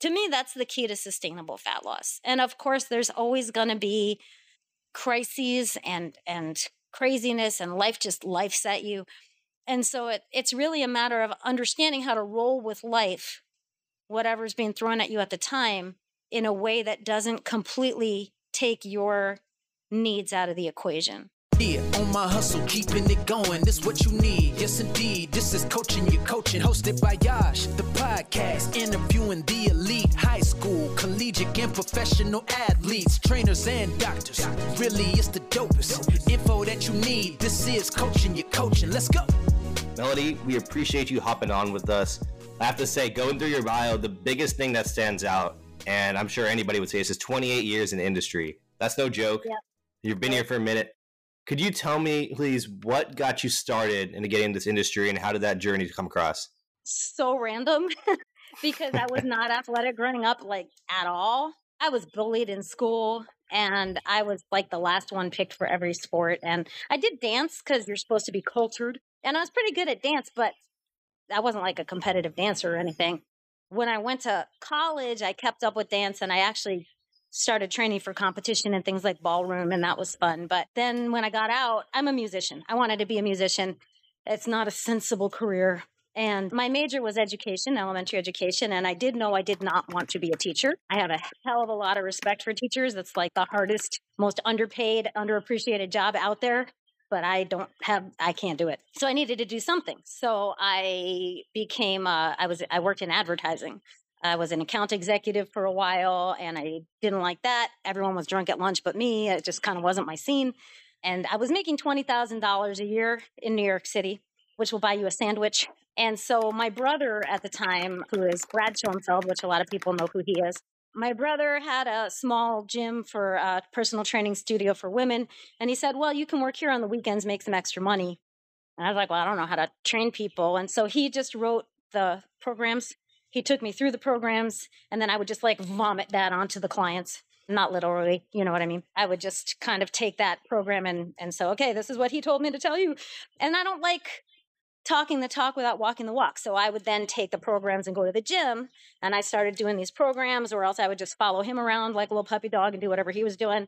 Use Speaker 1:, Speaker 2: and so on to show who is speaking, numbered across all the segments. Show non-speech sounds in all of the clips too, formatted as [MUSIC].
Speaker 1: to me, that's the key to sustainable fat loss. And of course, there's always going to be crises and and craziness and life just life's at you. And so it, it's really a matter of understanding how to roll with life, whatever's being thrown at you at the time, in a way that doesn't completely take your needs out of the equation.
Speaker 2: Yeah, on my hustle, keeping it going. This what you need. Yes, indeed. This is coaching your coaching, hosted by Yash, the podcast, interviewing the elite, high school, collegiate, and professional athletes, trainers and doctors. Really, it's the dopest info that you need. This is coaching your coaching. Let's go.
Speaker 3: Melody, we appreciate you hopping on with us. I have to say, going through your bio, the biggest thing that stands out, and I'm sure anybody would say this, is 28 years in the industry. That's no joke.
Speaker 1: Yeah.
Speaker 3: You've been here for a minute. Could you tell me, please, what got you started into getting this industry and how did that journey come across?
Speaker 1: So random [LAUGHS] because I was not athletic growing up, like at all. I was bullied in school and I was like the last one picked for every sport. And I did dance because you're supposed to be cultured. And I was pretty good at dance, but I wasn't like a competitive dancer or anything. When I went to college, I kept up with dance and I actually started training for competition and things like ballroom, and that was fun. But then when I got out, I'm a musician. I wanted to be a musician. It's not a sensible career. And my major was education, elementary education. And I did know I did not want to be a teacher. I have a hell of a lot of respect for teachers. It's like the hardest, most underpaid, underappreciated job out there. But I don't have, I can't do it. So I needed to do something. So I became, I was, I worked in advertising. I was an account executive for a while and I didn't like that. Everyone was drunk at lunch but me. It just kind of wasn't my scene. And I was making $20,000 a year in New York City, which will buy you a sandwich. And so my brother at the time, who is Brad Schoenfeld, which a lot of people know who he is, my brother had a small gym for a personal training studio for women. And he said, Well, you can work here on the weekends, make some extra money. And I was like, Well, I don't know how to train people. And so he just wrote the programs he took me through the programs and then I would just like vomit that onto the clients. Not literally, you know what I mean? I would just kind of take that program and and so okay, this is what he told me to tell you. And I don't like talking the talk without walking the walk. So I would then take the programs and go to the gym and I started doing these programs or else I would just follow him around like a little puppy dog and do whatever he was doing.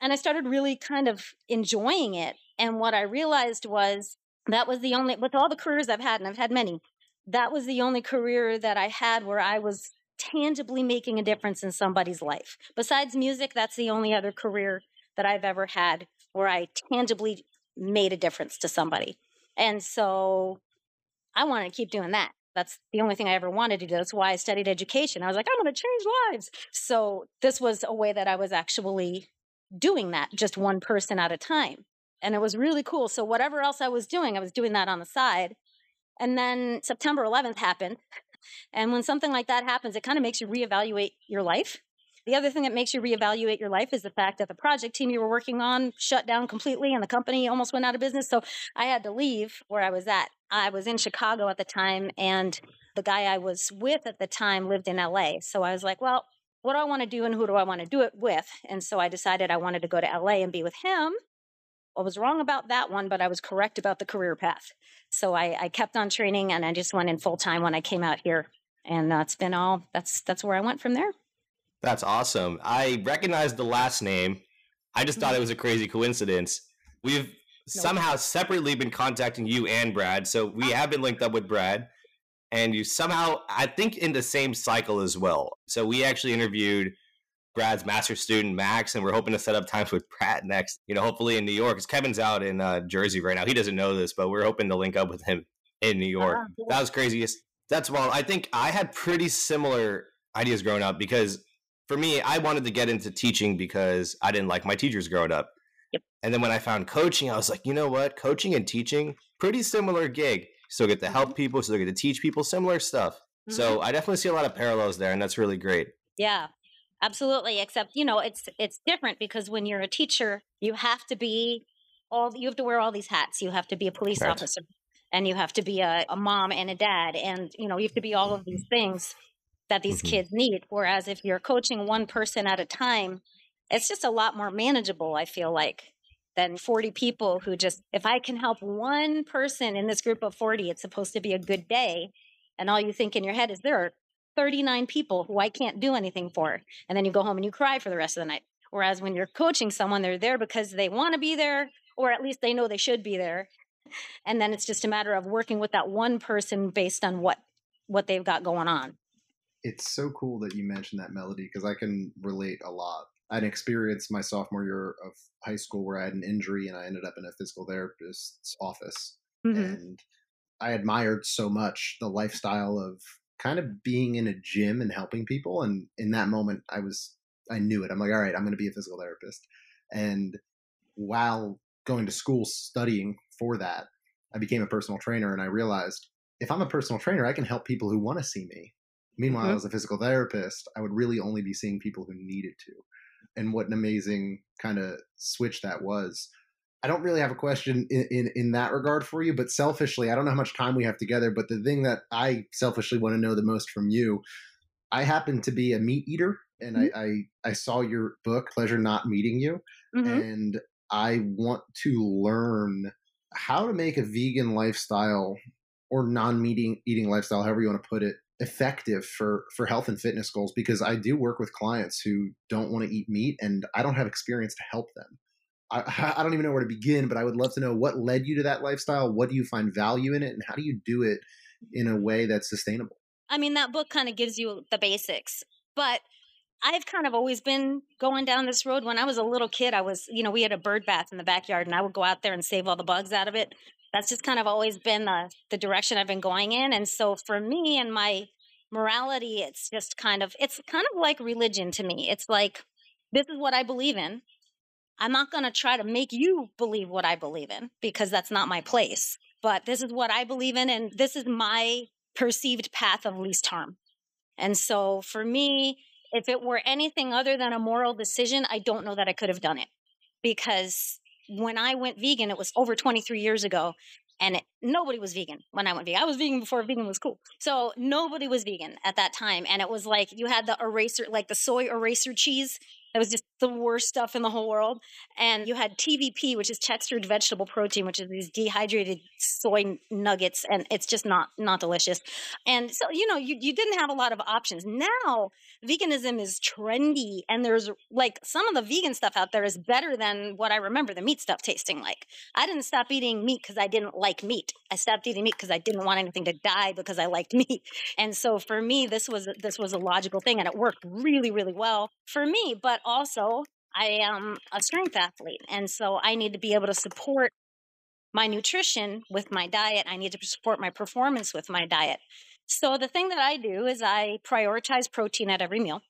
Speaker 1: And I started really kind of enjoying it. And what I realized was that was the only with all the careers I've had and I've had many that was the only career that I had where I was tangibly making a difference in somebody's life. Besides music, that's the only other career that I've ever had where I tangibly made a difference to somebody. And so I want to keep doing that. That's the only thing I ever wanted to do. That's why I studied education. I was like, I'm going to change lives. So this was a way that I was actually doing that, just one person at a time. And it was really cool. So whatever else I was doing, I was doing that on the side. And then September 11th happened. And when something like that happens, it kind of makes you reevaluate your life. The other thing that makes you reevaluate your life is the fact that the project team you were working on shut down completely and the company almost went out of business. So I had to leave where I was at. I was in Chicago at the time, and the guy I was with at the time lived in LA. So I was like, well, what do I want to do and who do I want to do it with? And so I decided I wanted to go to LA and be with him I was wrong about that one, but I was correct about the career path. So I, I kept on training and I just went in full time when I came out here. And that's been all that's that's where I went from there.
Speaker 3: That's awesome. I recognized the last name. I just thought it mm-hmm. was a crazy coincidence. We've nope. somehow separately been contacting you and Brad. So we ah. have been linked up with Brad. And you somehow, I think, in the same cycle as well. So we actually interviewed Brad's master student Max, and we're hoping to set up times with Brad next. You know, hopefully in New York, because Kevin's out in uh, Jersey right now. He doesn't know this, but we're hoping to link up with him in New York. Uh, yeah. That was craziest. That's well. I think I had pretty similar ideas growing up because for me, I wanted to get into teaching because I didn't like my teachers growing up. Yep. And then when I found coaching, I was like, you know what? Coaching and teaching, pretty similar gig. Still get to help mm-hmm. people, still get to teach people similar stuff. Mm-hmm. So I definitely see a lot of parallels there, and that's really great.
Speaker 1: Yeah, Absolutely, except you know it's it's different because when you're a teacher, you have to be all you have to wear all these hats. You have to be a police right. officer, and you have to be a, a, mom and a dad, and you know you have to be all of these things that these mm-hmm. kids need. Whereas if you're coaching one person at a time, it's just a lot more manageable. I feel like than 40 people who just if I can help one person in this group of 40, it's supposed to be a good day, and all you think in your head is there are 39 people who I can't do anything for. And then you go home and you cry for the rest of the night. Whereas when you're coaching someone, they're there because they want to be there, or at least they know they should be there. And then it's just a matter of working with that one person based on what what they've got going on.
Speaker 4: It's so cool that you mentioned that melody because I can relate a lot. I had an experience my sophomore year of high school where I had an injury and I ended up in a physical therapist's office. Mm-hmm. And I admired so much the lifestyle of kind of being in a gym and helping people. And in that moment, I was, I knew it. I'm like, all right, I'm going to be a physical therapist. And while going to school studying for that, I became a personal trainer and I realized if I'm a personal trainer, I can help people who want to see me. Meanwhile, mm-hmm. as a physical therapist, I would really only be seeing people who needed to. And what an amazing kind of switch that was. I don't really have a question in, in, in that regard for you, but selfishly, I don't know how much time we have together. But the thing that I selfishly want to know the most from you, I happen to be a meat eater, and mm-hmm. I, I, I saw your book, Pleasure Not Meating You, mm-hmm. and I want to learn how to make a vegan lifestyle or non-meat eating lifestyle, however you want to put it, effective for for health and fitness goals. Because I do work with clients who don't want to eat meat, and I don't have experience to help them. I, [LAUGHS] I don't even know where to begin, but I would love to know what led you to that lifestyle. What do you find value in it, and how do you do it in a way that's sustainable?
Speaker 1: I mean, that book kind of gives you the basics, but I've kind of always been going down this road. When I was a little kid, I was, you know, we had a bird bath in the backyard, and I would go out there and save all the bugs out of it. That's just kind of always been the the direction I've been going in. And so for me and my morality, it's just kind of it's kind of like religion to me. It's like this is what I believe in. I'm not going to try to make you believe what I believe in because that's not my place. But this is what I believe in, and this is my perceived path of least harm. And so for me, if it were anything other than a moral decision, I don't know that I could have done it because when I went vegan, it was over 23 years ago and it, nobody was vegan when I went vegan. I was vegan before vegan was cool. So nobody was vegan at that time. And it was like you had the eraser, like the soy eraser cheese that was just the worst stuff in the whole world. And you had TVP, which is textured vegetable protein, which is these dehydrated soy nuggets, and it's just not not delicious. And so, you know, you, you didn't have a lot of options. Now, veganism is trendy, and there's like some of the vegan stuff out there is better than what I remember the meat stuff tasting like. I didn't stop eating meat because I didn't like meat. I stopped eating meat because I didn't want anything to die because I liked [LAUGHS] meat. And so for me, this was this was a logical thing, and it worked really, really well for me. But but also I am a strength athlete. And so I need to be able to support my nutrition with my diet. I need to support my performance with my diet. So the thing that I do is I prioritize protein at every meal.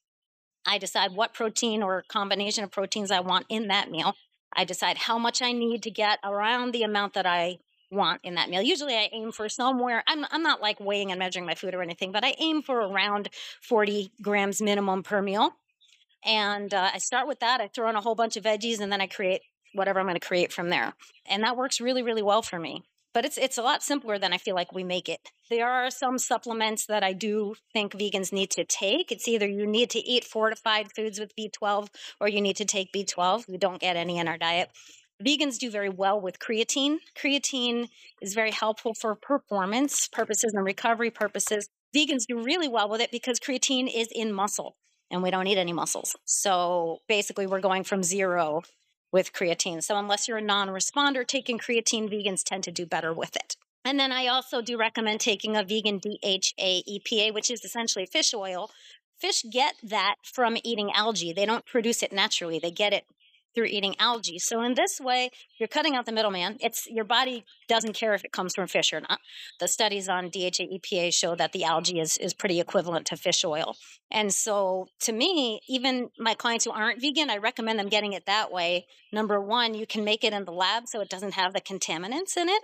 Speaker 1: I decide what protein or combination of proteins I want in that meal. I decide how much I need to get around the amount that I want in that meal. Usually I aim for somewhere, I'm, I'm not like weighing and measuring my food or anything, but I aim for around 40 grams minimum per meal. And uh, I start with that. I throw in a whole bunch of veggies and then I create whatever I'm going to create from there. And that works really, really well for me. But it's it's a lot simpler than I feel like we make it. There are some supplements that I do think vegans need to take. It's either you need to eat fortified foods with B12 or you need to take B12. We don't get any in our diet. Vegans do very well with creatine. Creatine is very helpful for performance purposes and recovery purposes. Vegans do really well with it because creatine is in muscle and we don't need any muscles. So basically, we're going from zero with creatine. So unless you're a non responder taking creatine, vegans tend to do better with it. And then I also do recommend taking a vegan DHA EPA, which is essentially fish oil. Fish get that from eating algae. They don't produce it naturally. They get it through eating algae. So in this way, you're cutting out the middleman. It's your body doesn't care if it comes from fish or not. The studies on DHA EPA show that the algae is is pretty equivalent to fish oil. And so to me, even my clients who aren't vegan, I recommend them getting it that way. Number 1, you can make it in the lab so it doesn't have the contaminants in it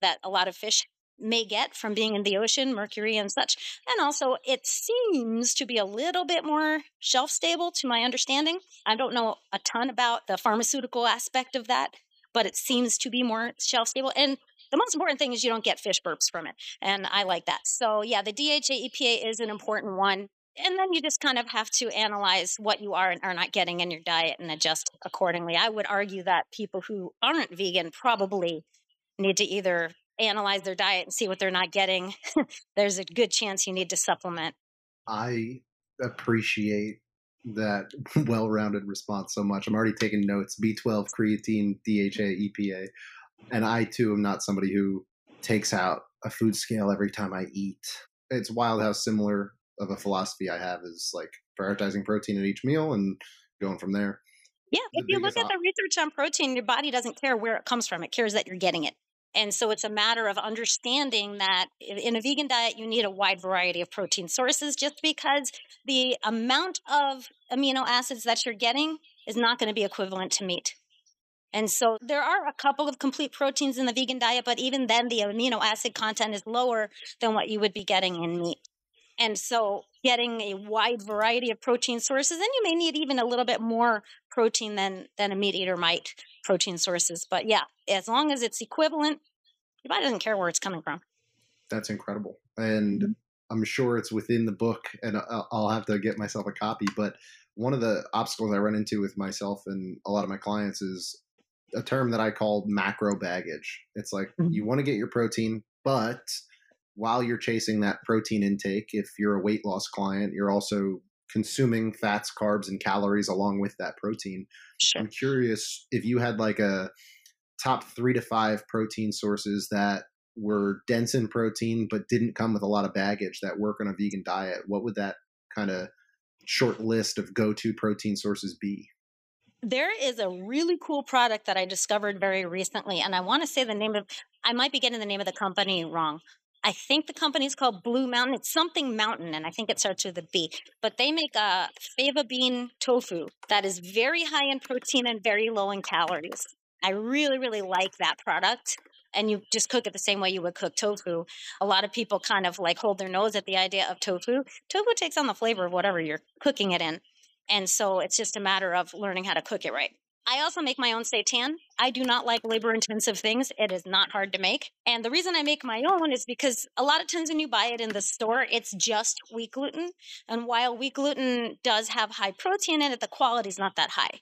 Speaker 1: that a lot of fish may get from being in the ocean, mercury and such. And also, it seems to be a little bit more shelf stable to my understanding. I don't know a ton about the pharmaceutical aspect of that, but it seems to be more shelf stable. And the most important thing is you don't get fish burps from it. And I like that. So, yeah, the DHA EPA is an important one. And then you just kind of have to analyze what you are and are not getting in your diet and adjust accordingly. I would argue that people who aren't vegan probably need to either analyze their diet and see what they're not getting, [LAUGHS] there's a good chance you need to supplement
Speaker 4: I appreciate that [LAUGHS] well-rounded response so much. I'm already taking notes. B12, creatine, DHA, EPA, and I too am not somebody who takes out a food scale every time I eat. It's wild how similar of a philosophy I have is like prioritizing protein at each meal and going from there.
Speaker 1: Yeah, if you look at the research on protein, your body doesn't care where it comes from. It cares that you're getting it. And so it's a matter of understanding that in a vegan diet, you need a wide variety of protein sources just because the amount of amino acids that you're getting is not going to be equivalent to meat. And so there are a couple of complete proteins in the vegan diet, but even then, the amino acid content is lower than what you would be getting in meat. And so, getting a wide variety of protein sources, and you may need even a little bit more protein than than a meat eater might protein sources. But yeah, as long as it's equivalent, your body doesn't care where it's coming from.
Speaker 4: That's incredible, and mm-hmm. I'm sure it's within the book, and I'll have to get myself a copy. But one of the obstacles I run into with myself and a lot of my clients is a term that I call macro baggage. It's like mm-hmm. you want to get your protein, but while you're chasing that protein intake, if you're a weight loss client, you're also consuming fats, carbs, and calories along with that protein. Sure. I'm curious if you had like a top three to five protein sources that were dense in protein but didn't come with a lot of baggage that work on a vegan diet, what would that kind of short list of go to protein sources be?
Speaker 1: There is a really cool product that I discovered very recently, and I want to say the name of, I might be getting the name of the company wrong, I think the company is called Blue Mountain. It's something mountain, and I think it starts with a B. But they make a fava bean tofu that is very high in protein and very low in calories. I really, really like that product. And you just cook it the same way you would cook tofu. A lot of people kind of like hold their nose at the idea of tofu. Tofu takes on the flavor of whatever you're cooking it in. And so it's just a matter of learning how to cook it right. I also make my own seitan. I do not like labor intensive things. It is not hard to make. And the reason I make my own is because a lot of times when you buy it in the store, it's just wheat gluten. And while wheat gluten does have high protein in it, the quality is not that high.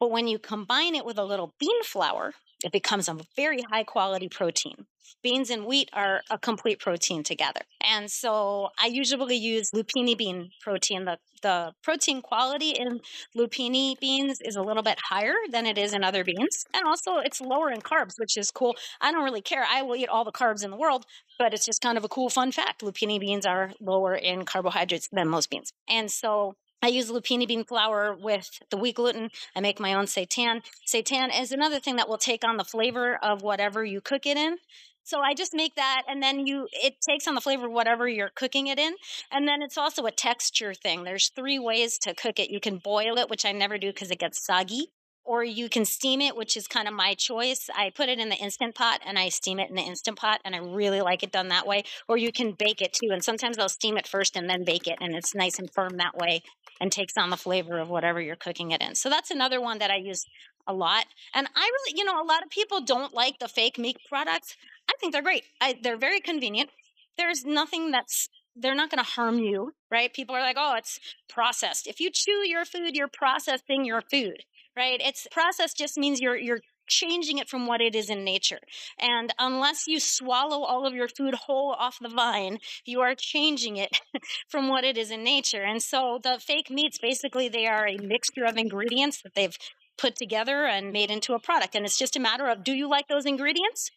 Speaker 1: But when you combine it with a little bean flour, it becomes a very high quality protein. Beans and wheat are a complete protein together. And so I usually use lupini bean protein. The, the protein quality in lupini beans is a little bit higher than it is in other beans. And also it's lower in carbs, which is cool. I don't really care. I will eat all the carbs in the world, but it's just kind of a cool fun fact. Lupini beans are lower in carbohydrates than most beans. And so I use lupini bean flour with the wheat gluten. I make my own seitan. Seitan is another thing that will take on the flavor of whatever you cook it in. So I just make that and then you it takes on the flavor of whatever you're cooking it in. And then it's also a texture thing. There's three ways to cook it. You can boil it, which I never do because it gets soggy or you can steam it, which is kind of my choice. I put it in the instant pot and I steam it in the instant pot, and I really like it done that way. Or you can bake it too, and sometimes I'll steam it first and then bake it, and it's nice and firm that way and takes on the flavor of whatever you're cooking it in. So that's another one that I use a lot. And I really, you know, a lot of people don't like the fake meat products. I think they're great. I, they're very convenient. There's nothing that's they're not going to harm you, right? People are like, "Oh, it's processed." If you chew your food, you're processing your food right? It's process just means you're you're changing it from what it is in nature. And unless you swallow all of your food whole off the vine, you are changing it [LAUGHS] from what it is in nature. And so the fake meats basically they are a mixture of ingredients that they've put together and made into a product. And it's just a matter of do you like those ingredients?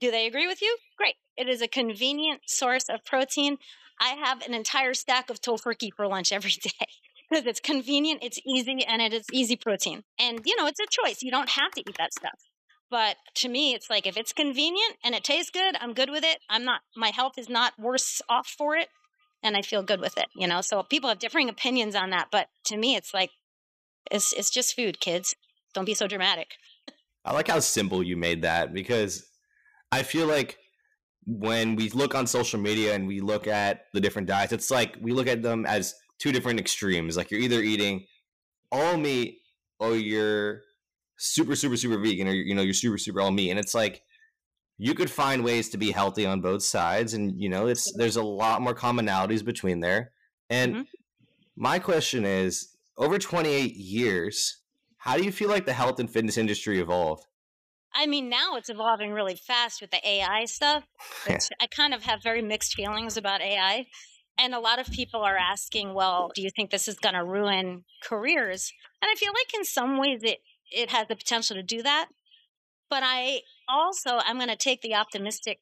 Speaker 1: Do they agree with you? Great. It is a convenient source of protein. I have an entire stack of Tofurky for lunch every [LAUGHS] day because it's convenient, it's easy, and it is easy protein. And, you know, it's a choice. You don't have to eat that stuff. But to me, it's like if it's convenient and it tastes good, I'm good with it. I'm not, my health is not worse off for it. And I feel good with it, you know? So people have differing opinions on that. But to me, it's like, it's, it's just food, kids. Don't be so dramatic.
Speaker 3: I like how simple you made that because I feel like when we look on social media and we look at the different diets, it's like we look at them as two different extremes. Like you're either eating all meat or you're super, super, super vegan, or you know, you're super, super all meat. And it's like you could find ways to be healthy on both sides, and you know, it's there's a lot more commonalities between there. And mm-hmm. my question is, over 28 years, how do you feel like the health and fitness industry evolved?
Speaker 1: I mean, now it's evolving really fast with the AI stuff. [LAUGHS] Which I kind of have very mixed feelings about AI And a lot of people are asking, well, do you think this is going to ruin careers? And I feel like in some ways it, it has the potential to do that. But I also, I'm going to take the optimistic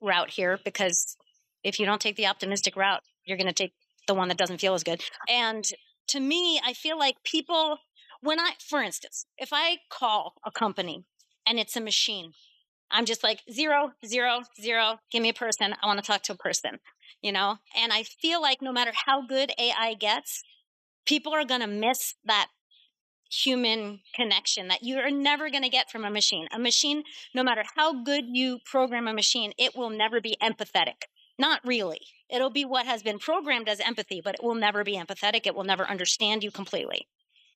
Speaker 1: route here because if you don't take the optimistic route, you're going to take the one that doesn't feel as good. And to me, I feel like people, when I, for instance, if I call a company and it's a machine, I'm just like zero, zero, zero, give me a person. I want to talk to a person, you know? And I feel like no matter how good AI gets, people are going to miss that human connection that you're never going to get from a machine. A machine, no matter how good you program a machine, it will never be empathetic. Not really. It'll be what has been programmed as empathy, but it will never be empathetic. It will never understand you completely.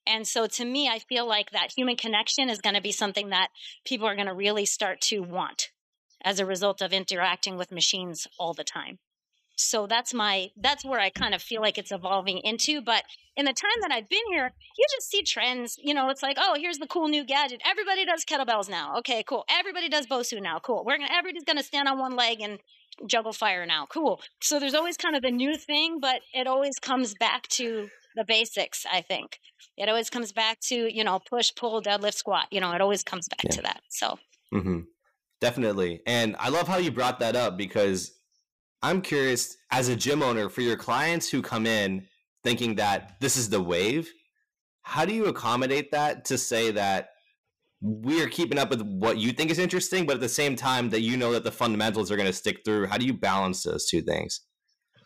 Speaker 1: And so to me, I feel like that human connection is going to be something that people are going to really start to want as a result of interacting with machines all the time. So that's my that's where I kind of feel like it's evolving into. But in the time that I've been here, you just see trends. You know, it's like, oh, here's the cool new gadget. Everybody does kettlebells now. Okay, cool. Everybody does Bosu now. Cool. We're gonna everybody's gonna stand on one leg and juggle fire now. Cool. So there's always kind of the new thing, but it always comes back to the basics, I think. It always comes back to, you know, push, pull, deadlift, squat. You know, it always comes back yeah. to that. So
Speaker 3: mm-hmm. definitely. And I love how you brought that up because I'm curious as a gym owner for your clients who come in thinking that this is the wave, how do you accommodate that to say that we are keeping up with what you think is interesting, but at the same time that you know that the fundamentals are going to stick through? How do you balance those two things?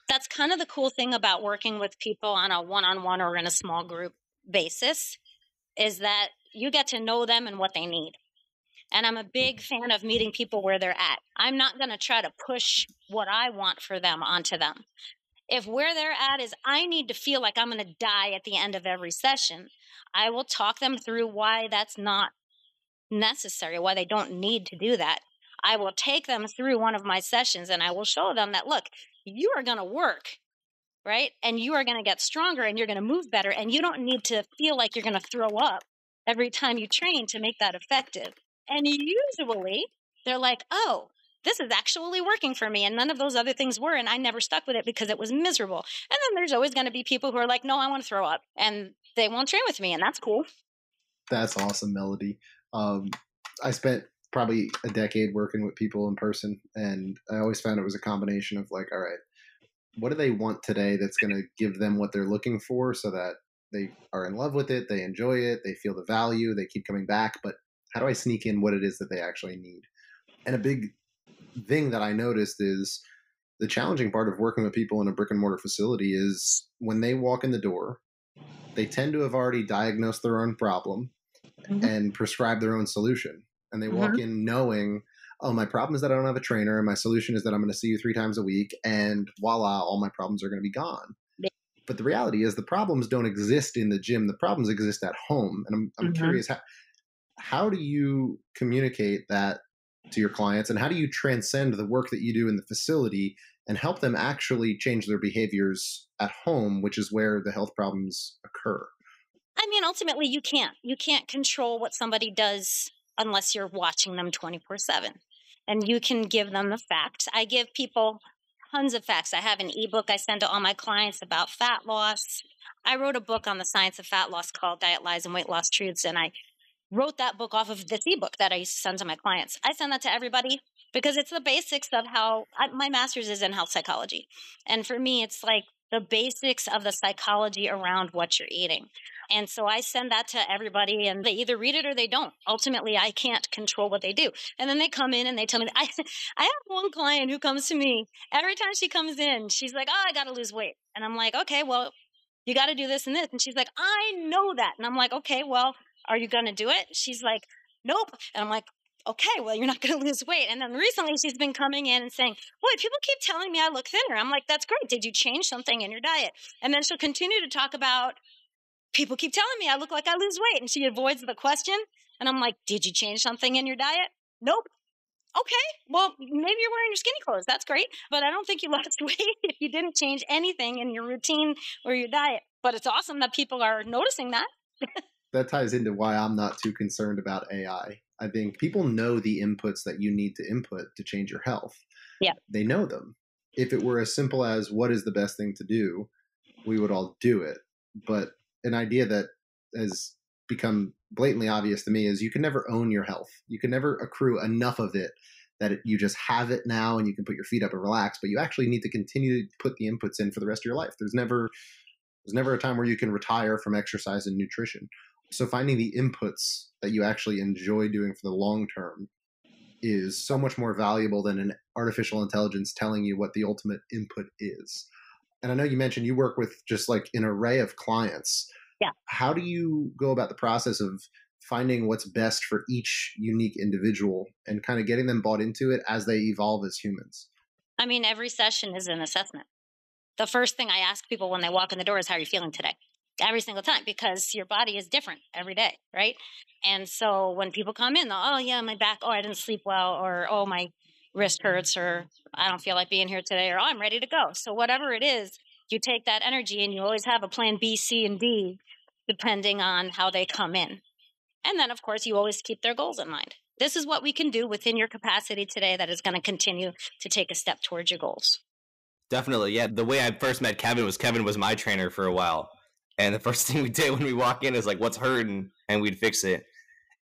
Speaker 1: That's kind of the cool thing about working with people on a one on one or in a small group basis is that you get to know them and what they need. And I'm a big fan of meeting people where they're at. I'm not going to try to push what I want for them onto them. If where they're at is I need to feel like I'm going to die at the end of every session, I will talk them through why that's not necessary, why they don't need to do that. I will take them through one of my sessions and I will show them that, look, you are going to work, right? And you are going to get stronger and you're going to move better. And you don't need to feel like you're going to throw up every time you train to make that effective. And usually they're like, oh, this is actually working for me. And none of those other things were. And I never stuck with it because it was miserable. And then there's always going to be people who are like, no, I want to throw up. And they won't train with me. And that's cool.
Speaker 4: That's awesome, Melody. Um, I spent probably a decade working with people in person. And I always found it was a combination of like, all right, what do they want today that's going to give them what they're looking for so that they are in love with it, they enjoy it, they feel the value, they keep coming back. But how do I sneak in what it is that they actually need? And a big thing that I noticed is the challenging part of working with people in a brick and mortar facility is when they walk in the door, they tend to have already diagnosed their own problem mm-hmm. and prescribe their own solution. And they mm-hmm. walk in knowing, oh, my problem is that I don't have a trainer, and my solution is that I'm going to see you three times a week, and voila, all my problems are going to be gone. But the reality is, the problems don't exist in the gym. The problems exist at home. And I'm, I'm mm-hmm. curious how, how do you communicate that to your clients and how do you transcend the work that you do in the facility and help them actually change their behaviors at home which is where the health problems occur?
Speaker 1: I mean ultimately you can't. You can't control what somebody does unless you're watching them 24/7 and you can give them the facts. I give people tons of facts. I have an ebook i send to all my clients about fat loss. I wrote a book on the science of fat loss called diet lies and weight loss truths and i wrote that book off of this ebook that I used to send to my clients. I send that to everybody because it's the basics of how I, my master's is in health psychology. And for me, it's like the basics of the psychology around what you're eating. And so I send that to everybody and they either read it or they don't. Ultimately, I can't control what they do. And then they come in and they tell me, I, I have one client who comes to me every time she comes in, she's like, Oh, I got to lose weight. And I'm like, Okay, well, you got to do this and this. And she's like, I know that. And I'm like, Okay, well, are you going to do it? She's like, Nope. And I'm like, okay, well, you're not going [LAUGHS] to lose weight. And then recently she's been coming in and saying, boy, people keep telling me I look thinner. I'm like, that's great. Did you change something in your diet? And then she'll continue to talk about, people keep telling me I look like I lose weight. And she avoids the question. And I'm like, did you change something in your diet? Nope. Okay, well, maybe you're wearing your skinny clothes. That's great. But I don't think you [LAUGHS] lost weight if you didn't change anything in your routine or your diet. But it's awesome that people are noticing that. [LAUGHS]
Speaker 4: that ties into why I'm not too concerned about AI. I think people know the inputs that you need to input to change your health.
Speaker 1: Yeah.
Speaker 4: They know them. if it were as simple as what is the best thing to do, we would all do it. But an idea that has become blatantly obvious to me is you can never own your health. You can never accrue enough of it that it, you just have it now and you can put your feet up and relax, but you actually need to continue to put the inputs in for the rest of your life. There's never there's never a time where you can retire from exercise and nutrition. So finding the inputs that you actually enjoy doing for the long term is so much more valuable than an artificial intelligence telling you what the ultimate input is. And I know you mentioned you work with just like an array of clients.
Speaker 1: Yeah.
Speaker 4: How do you go about the process of finding what's best for each unique individual and kind of getting them bought into it as they evolve as humans?
Speaker 1: I mean, every session is an assessment. The first thing I ask people when they walk in the door is, How are you feeling today? Every single time because your body is different every day, right? And so when people come in, oh yeah, my back, oh I didn't sleep well, or oh my wrist hurts, or I don't feel like being here today, or oh, I'm ready to go. So whatever it is, you take that energy and you always have a plan B, C, and D depending on how they come in. And then of course you always keep their goals in mind. This is what we can do within your capacity today that is going to continue to take a step towards your goals.
Speaker 3: Definitely. Yeah. The way I first met Kevin was Kevin was my trainer for a while. And the first [LAUGHS] thing we did when we walk in is like, what's hurting? And we'd fix it.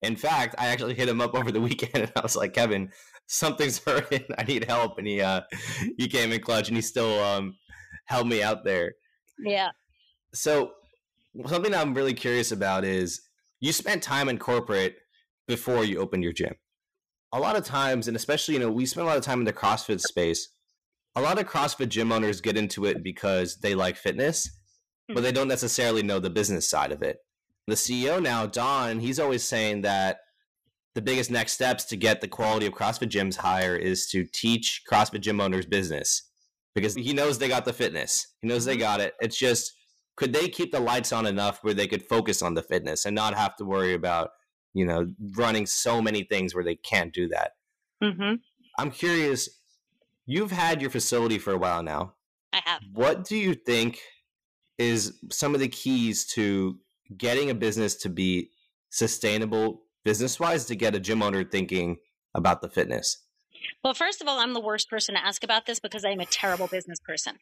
Speaker 3: In fact, I actually hit him up over the [LAUGHS] weekend and I was like, Kevin, something's [LAUGHS] hurting. I need help. And he uh he came in clutch and he still um helped me out there.
Speaker 1: Yeah.
Speaker 3: So something I'm really curious about is you spent time in corporate before you opened your gym. A lot of times, and especially, you know, we spend a lot of time in the CrossFit space. A lot of CrossFit gym owners get into it because they like fitness but they don't necessarily know the business side of it. The CEO now, Don, he's always saying that the biggest next steps to get the quality of CrossFit gyms higher is to teach CrossFit gym owners business because he knows they got the fitness. He knows they mm-hmm. got it. It's just could they keep the lights on enough where they could focus on the fitness and not have to worry about, you know, running so many things where they can't do that.
Speaker 1: Mm-hmm.
Speaker 3: I'm curious. You've had your facility for a while now.
Speaker 1: I have.
Speaker 3: What do you think is some of the keys to getting a business to be sustainable business wise to get a gym owner thinking about the fitness?
Speaker 1: Well, first of all, I'm the worst person to ask about this because I'm a terrible business person.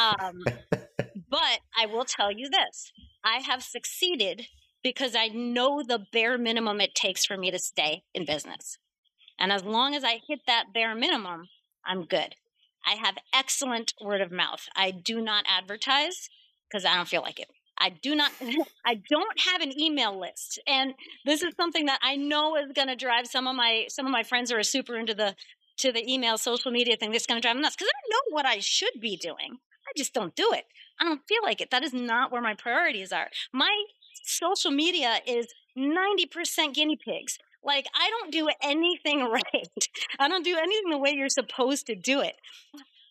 Speaker 1: Um, but I will tell you this I have succeeded because I know the bare minimum it takes for me to stay in business. And as long as I hit that bare minimum, I'm good. I have excellent word of mouth. I do not advertise because I don't feel like it. I do not [LAUGHS] I don't have an email list. And this is something that I know is going to drive some of my some of my friends are super into the to the email social media thing that's going to drive them nuts because I know what I should be doing. I just don't do it. I don't feel like it. That is not where my priorities are. My social media is 90% guinea pigs. Like I don't do anything [LAUGHS] right. I don't do anything the way you're supposed to do it.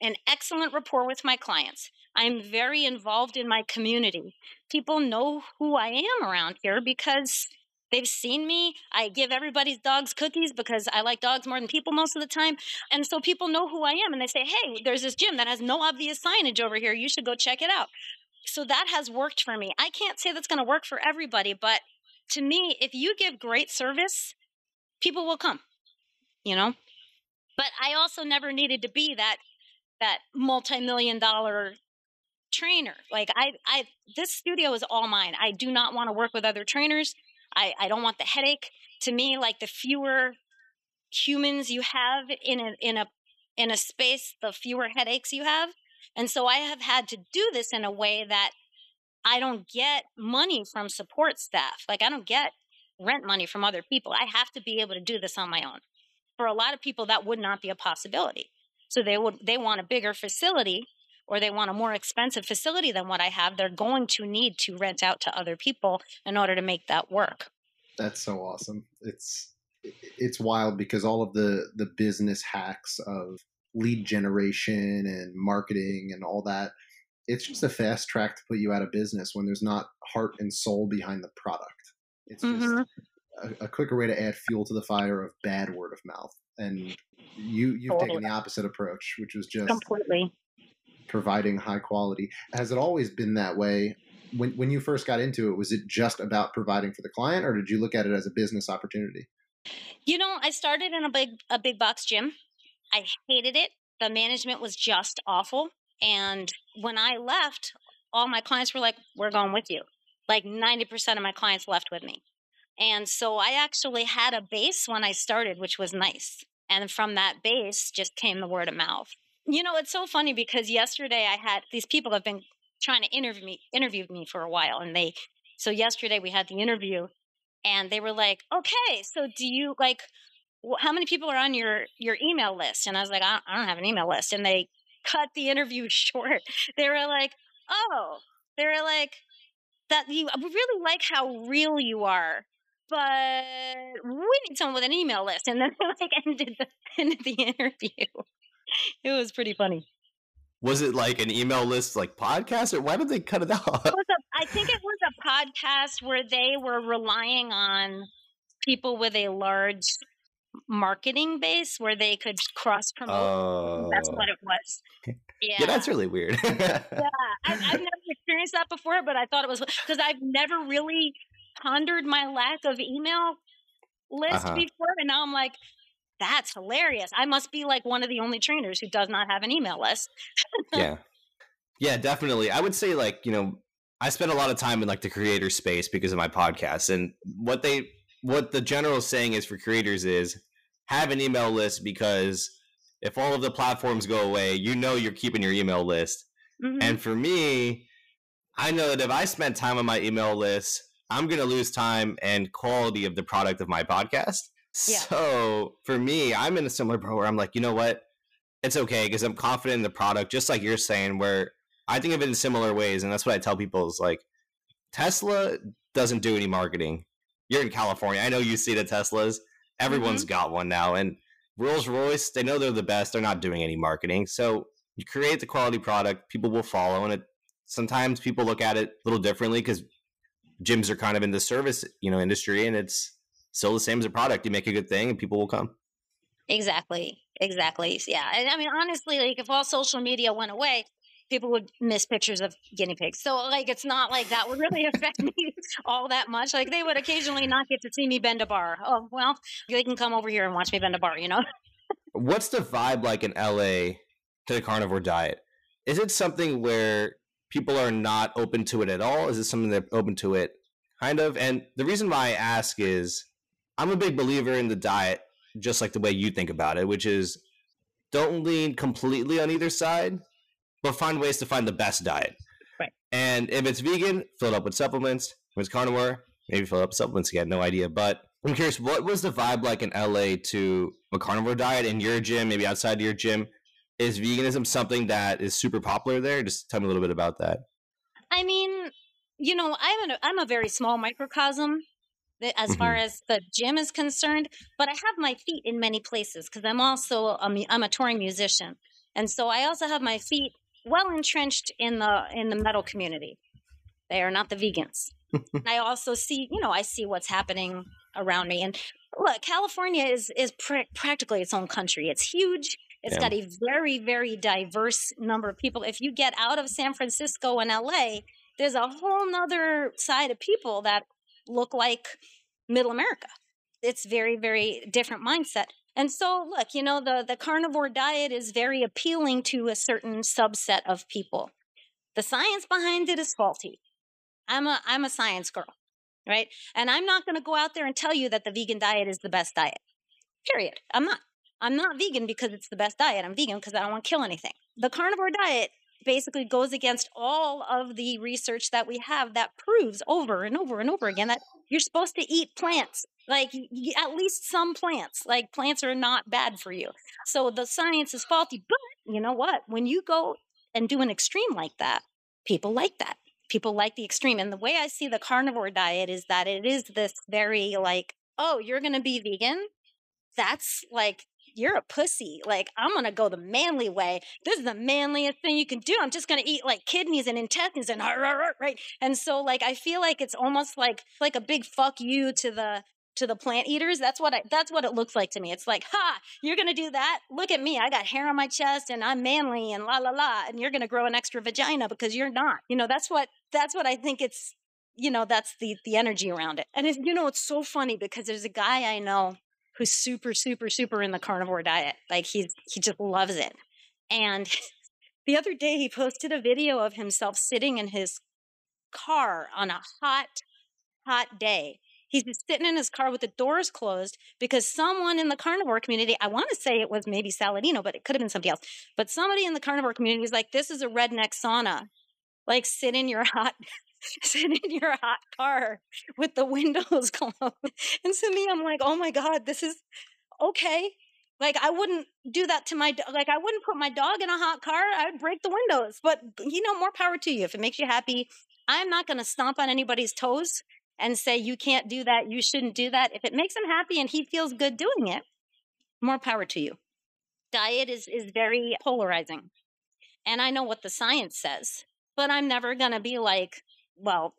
Speaker 1: An excellent rapport with my clients. I'm very involved in my community. People know who I am around here because they've seen me. I give everybody's dogs cookies because I like dogs more than people most of the time. And so people know who I am and they say, hey, there's this gym that has no obvious signage over here. You should go check it out. So that has worked for me. I can't say that's going to work for everybody, but to me, if you give great service, people will come, you know? But I also never needed to be that that multi-million dollar trainer. Like I, I, this studio is all mine. I do not want to work with other trainers. I, I don't want the headache. To me, like the fewer humans you have in a, in a, in a space, the fewer headaches you have. And so I have had to do this in a way that I don't get money from support staff. Like I don't get rent money from other people. I have to be able to do this on my own. For a lot of people, that would not be a possibility. So they would they want a bigger facility or they want a more expensive facility than what I have, they're going to need to rent out to other people in order to make that work.
Speaker 4: That's so awesome. It's it's wild because all of the the business hacks of lead generation and marketing and all that it's just a fast track to put you out of business when there's not heart and soul behind the product. It's just mm-hmm. a, a, quicker way to add fuel to the fire of bad word of mouth. And you you've totally. taken the opposite approach, which was just
Speaker 1: completely
Speaker 4: providing high quality. Has it always been that way? When when you first got into it, was it just about providing for the client, or did you look at it as a business opportunity?
Speaker 1: You know, I started in a big a big box gym. I hated it. the management was just awful. And when I left, all my clients were like, We're going with you. Like 90% of my clients left with me. And so I actually had a base when I started, which was nice. And from that base just came the word of mouth. You know, it's so funny because yesterday I had these people have been trying to interview me interview me for a while and they so yesterday we had the interview and they were like, "Okay, so do you like how many people are on your your email list?" And I was like, "I, I don't have an email list." And they [LAUGHS] cut the interview short. They were like, "Oh, they were like that you really like how real you are." But we need someone with an email list, and then [LAUGHS] they like ended the [LAUGHS] ended the interview. [LAUGHS] It was pretty funny.
Speaker 3: Was it like an email list, like podcast, or why did they cut it off?
Speaker 1: It a, I think it was a podcast where they were relying on people with a large marketing base where they could cross promote. Oh. That's what oh. it was.
Speaker 3: Yeah. yeah, that's really weird.
Speaker 1: yeah, I, I've never experienced that before, but I thought it was because I've never really pondered my lack of email list uh-huh. before, and now I'm like, that's hilarious. I must be like one of the only trainers who does not have an email list.
Speaker 3: yeah. Yeah, definitely. I would say like, you know, I spend a lot of time in like the creator space because of my podcast and what they what the general saying is for creators is have an email list because if all of the platforms go away, you know you're keeping your email list. Mm-hmm. And for me, I know that if I spent time on my email list, I'm going to lose time and quality of the product of my podcast. Yeah. So for me, I'm in a similar boat where I'm like, you know what? It's okay because I'm confident in the product, just like you're saying, where I think of it in similar ways. And that's what I tell people is like, Tesla doesn't do any marketing. You're in California. I know you see the Teslas. Everyone's mm-hmm. got one now. And Rolls Royce, they know they're the best. They're not doing any marketing. So you create the quality product, people will follow. And it sometimes people look at it a little differently because gyms are kind of in the service, you know, industry and it's still the same as a product. You make a good thing and people will come.
Speaker 1: Exactly. Exactly. Yeah. I mean, honestly, like if all social media went away, people would miss pictures of guinea pigs. So like it's not like that would really [LAUGHS] affect me all that much. Like they would occasionally not get to see me bend a bar. Oh well, they can come over here and watch me bend a bar, you know? [LAUGHS]
Speaker 3: What's the vibe like in LA to the carnivore diet? Is it something where people are not open to it at all? Is it something they're open to it kind of? And the reason why I ask is I'm a big believer in the diet, just like the way you think about it, which is don't lean completely on either side, but find ways to find the best diet.
Speaker 1: Right.
Speaker 3: And if it's vegan, fill it up with supplements. If it's carnivore, maybe fill up with supplements again. No idea. But I'm curious, what was the vibe like in LA to a carnivore diet in your gym, maybe outside your gym? Is veganism something that is super popular there? Just tell me a little bit about that.
Speaker 1: I mean, you know, I'm a, I'm a very small microcosm as far mm-hmm. as the gym is concerned, but I have my feet in many places because I'm also a, I'm a touring musician, and so I also have my feet well entrenched in the in the metal community. They are not the vegans. [LAUGHS] I also see, you know, I see what's happening around me, and look, California is is pr- practically its own country. It's huge. It's yeah. got a very very diverse number of people. If you get out of San Francisco and LA, there's a whole nother side of people that look like middle America. It's very, very different mindset. And so, look, you know, the, the carnivore diet is very appealing to a certain subset of people. The science behind it is faulty. I'm a I'm a science girl, right? And I'm not going to go out there and tell you that the vegan diet is the best diet. Period. I'm not. I'm not vegan because it's the best diet. I'm vegan because I don't want to kill anything. The carnivore diet basically goes against all of the research that we have that proves over and over and over again that you're supposed to eat plants like at least some plants like plants are not bad for you so the science is faulty but you know what when you go and do an extreme like that people like that people like the extreme and the way i see the carnivore diet is that it is this very like oh you're going to be vegan that's like you're a pussy. Like, I'm going to go the manly way. This is the manliest thing you can do. I'm just going to eat like kidneys and intestines and right. And so, like, I feel like it's almost like, like a big fuck you to the, to the plant eaters. That's what I, that's what it looks like to me. It's like, ha, you're going to do that. Look at me. I got hair on my chest and I'm manly and la, la, la. And you're going to grow an extra vagina because you're not, you know, that's what, that's what I think it's, you know, that's the, the energy around it. And it's, you know, it's so funny because there's a guy I know who's super, super, super in the carnivore diet. Like he's he just loves it. And [LAUGHS] the other day, he posted a video of himself sitting in his car on a hot, hot day. He's just sitting in his car with the doors closed because someone in the carnivore community, I want to say it was maybe Saladino, but it could have been somebody else. But somebody in the carnivore community was like, this is a redneck sauna. Like sit in your [LAUGHS] hot [LAUGHS] sit in your hot car with the windows [LAUGHS] closed. And to me, I'm like, oh my God, this is okay. Like I wouldn't do that to my like I wouldn't put my dog in a hot car. I'd break the windows. But you know, more power to you. If it makes you happy, I'm not going to stomp on anybody's toes and say you can't do that, you shouldn't do that. If it makes him happy and he feels good doing it, more power to you. Diet is is very polarizing. And I know what the science says, but I'm never going to be like, well,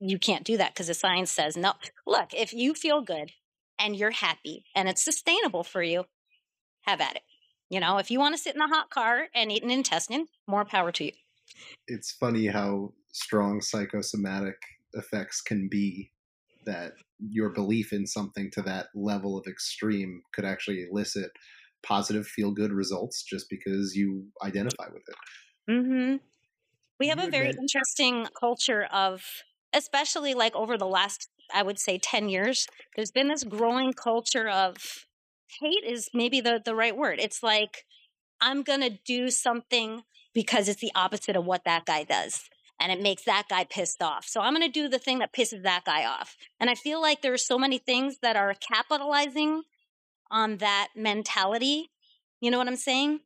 Speaker 1: you can't do that because the science says no. Look, if you feel good and you're happy and it's sustainable for you, have at it. You know, if you want to sit in a hot car and eat an intestine, more power to you.
Speaker 4: It's funny how strong psychosomatic effects can be that your belief in something to that level of extreme could actually elicit positive feel good results just because you identify with it.
Speaker 1: Mm-hmm. We have a very interesting culture of, especially like over the last, I would say, 10 years, there's been this growing culture of hate is maybe the, the right word. It's like, I'm going to do something because it's the opposite of what that guy does. And it makes that guy pissed off. So I'm going to do the thing that pisses that guy off. And I feel like there are so many things that are capitalizing on that mentality. You know what I'm saying?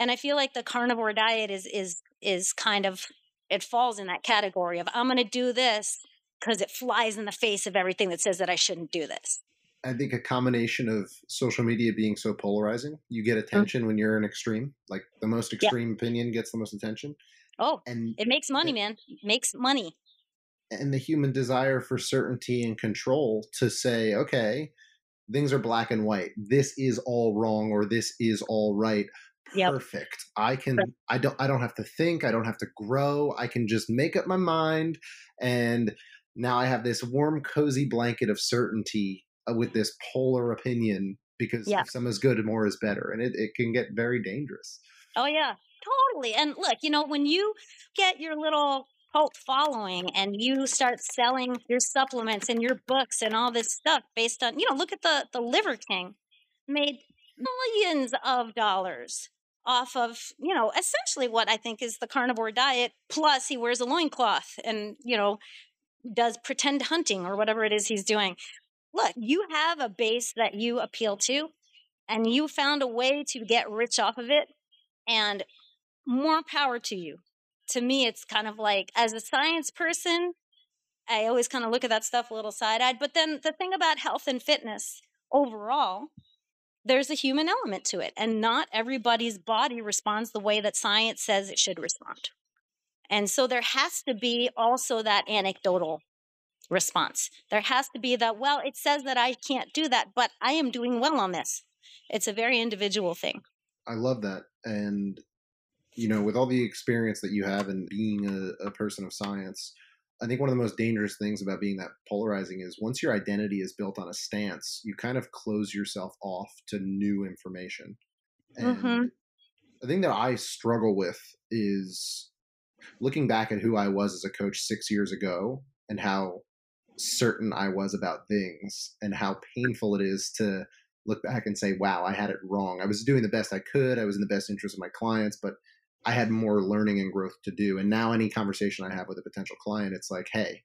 Speaker 1: And I feel like the carnivore diet is is is kind of it falls in that category of I'm going to do this because it flies in the face of everything that says that I shouldn't do this.
Speaker 4: I think a combination of social media being so polarizing, you get mm. attention mm-hmm. when you're an extreme. Like the most extreme yeah. opinion gets the most attention.
Speaker 1: Oh, and it makes money, man. It makes money.
Speaker 4: And the human desire for certainty and control to say, okay, things are black and white. This is all wrong or this is all right. Perfect. Yep. I can I don't I don't have to think, I don't have to grow. I can just make up my mind and now I have this warm cozy blanket of certainty uh, with this polar opinion because yeah. some is good and more is better and it, it can get very dangerous
Speaker 1: oh yeah totally and look you know when you get your little cult following and you start selling your supplements and your books and all this stuff based on you know look at the the liver king made millions of dollars off of you know essentially what i think is the carnivore diet plus he wears a loincloth and you know does pretend hunting or whatever it is he's doing look, you have a base that you appeal to, and you found a way to get rich off of it, and more power to you. To me, it's kind of like, as a science person, I always kind of look at that stuff a little side eyed. But then the thing about health and fitness overall, there's a human element to it, and not everybody's body responds the way that science says it should respond. And so there has to be also that anecdotal response. There has to be that, well, it says that I can't do that, but I am doing well on this. It's a very individual thing.
Speaker 4: I love that. And, you know, with all the experience that you have in being a, a person of science, I think one of the most dangerous things about being that polarizing is once your identity is built on a stance, you kind of close yourself off to new information. And mm-hmm. the thing that I struggle with is looking back at who I was as a coach six years ago and how certain I was about things and how painful it is to look back and say, wow, I had it wrong. I was doing the best I could. I was in the best interest of my clients, but I had more learning and growth to do. And now, any conversation I have with a potential client, it's like, hey,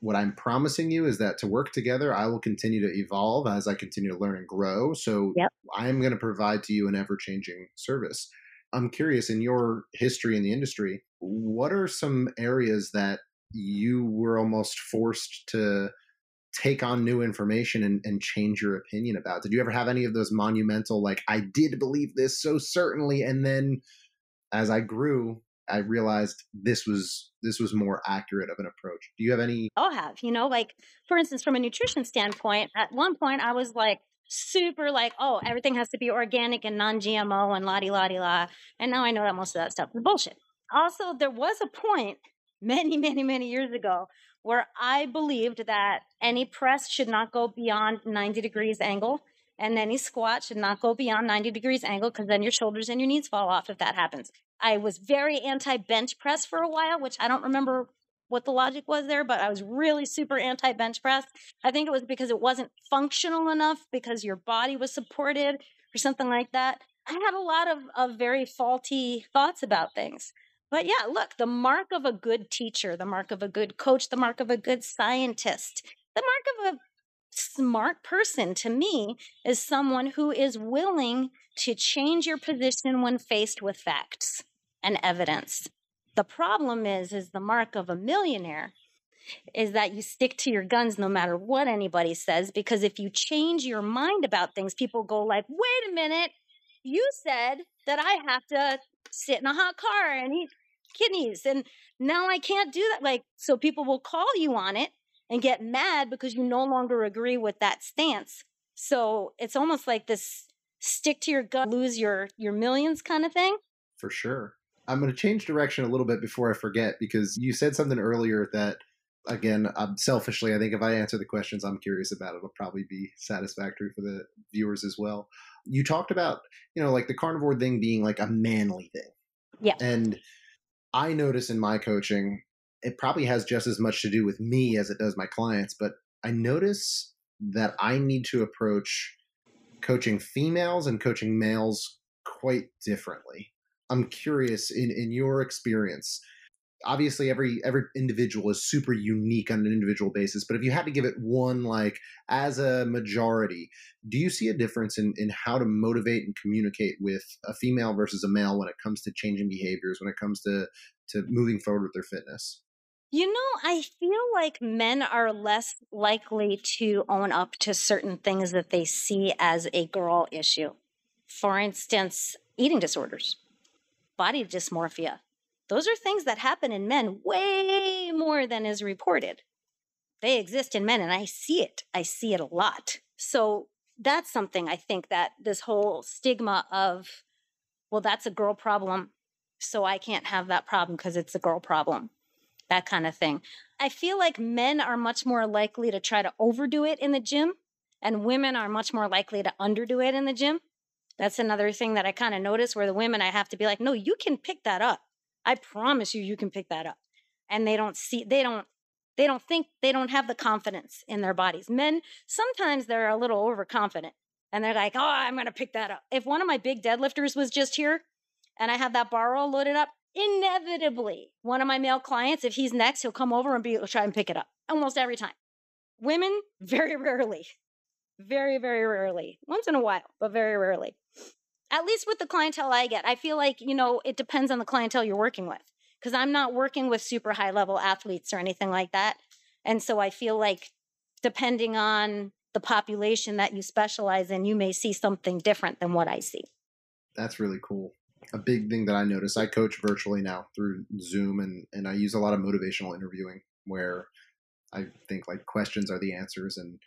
Speaker 4: what I'm promising you is that to work together, I will continue to evolve as I continue to learn and grow. So yep. I'm going to provide to you an ever changing service. I'm curious in your history in the industry, what are some areas that you were almost forced to take on new information and, and change your opinion about. Did you ever have any of those monumental, like, I did believe this so certainly, and then as I grew, I realized this was this was more accurate of an approach. Do you have any?
Speaker 1: Oh, I'll have. You know, like for instance, from a nutrition standpoint, at one point I was like super like, oh, everything has to be organic and non-GMO and la di la di la, and now I know that most of that stuff is bullshit. Also, there was a point [LAUGHS] many, many, many years ago where I believed that any press should not go beyond 90 degrees angle and any squat should not go beyond 90 degrees angle because then your shoulders and your knees fall off if that happens. I was very anti bench press for a while, which I don't remember what the logic was there, but I was really super anti bench press. I think it was because it wasn't functional enough because your body was supported or something like that. I had a lot of, of very faulty thoughts about things. But yeah, look, the mark of a good teacher, the mark of a good coach, the mark of a good scientist, the mark of a smart person to me is someone who is willing to change your position when faced with facts and evidence. The problem is is the mark of a millionaire is that you stick to your guns no matter what anybody says because if you change your mind about things people go like, "Wait a minute, you said that I have to sit in a hot car and eat kidneys and now I can't do that." Like so people will call you on it and get mad because you no longer agree with that stance. So it's almost like this stick to your gut, lose your your millions kind of thing.
Speaker 4: For sure. I'm going to change direction a little bit before I forget because you said something earlier that again, um, selfishly, I think if I answer the questions I'm curious about, it'll probably be satisfactory for the viewers as well. You talked about, you know, like the carnivore thing being like a manly thing.
Speaker 1: Yeah.
Speaker 4: And I notice in my coaching, it probably has just as much to do with me as it does my clients, but I notice that I need to approach coaching females and coaching males quite differently. I'm curious in, in your experience. Obviously, every every individual is super unique on an individual basis. But if you had to give it one, like as a majority, do you see a difference in in how to motivate and communicate with a female versus a male when it comes to changing behaviors, when it comes to to moving forward with their fitness?
Speaker 1: You know, I feel like men are less likely to own up to certain things that they see as a girl issue. For instance, eating disorders, body dysmorphia. Those are things that happen in men way more than is reported. They exist in men, and I see it. I see it a lot. So that's something I think that this whole stigma of, well, that's a girl problem, so I can't have that problem because it's a girl problem that kind of thing. I feel like men are much more likely to try to overdo it in the gym, and women are much more likely to underdo it in the gym. That's another thing that I kind of notice where the women I have to be like, no, you can pick that up. I promise you, you can pick that up. And they don't see, they don't, they don't think, they don't have the confidence in their bodies. Men, sometimes they're a little overconfident and they're like, oh, I'm going to pick that up. If one of my big deadlifters was just here and I had that bar all loaded up, inevitably one of my male clients, if he's next, he'll come over and be try and pick it up almost every time. Women, [LAUGHS] very rarely, very, very rarely, once in a while, but very rarely. At least with the clientele I get, I feel like, you know, it depends on the clientele you're working with because I'm not working with super high level athletes or anything like that. And so I feel like depending on the population that you specialize in, you may see something different than what I see.
Speaker 4: That's really cool a big thing that I notice. I coach virtually now through Zoom, and and I use a lot of motivational interviewing where I think like questions are the answers, and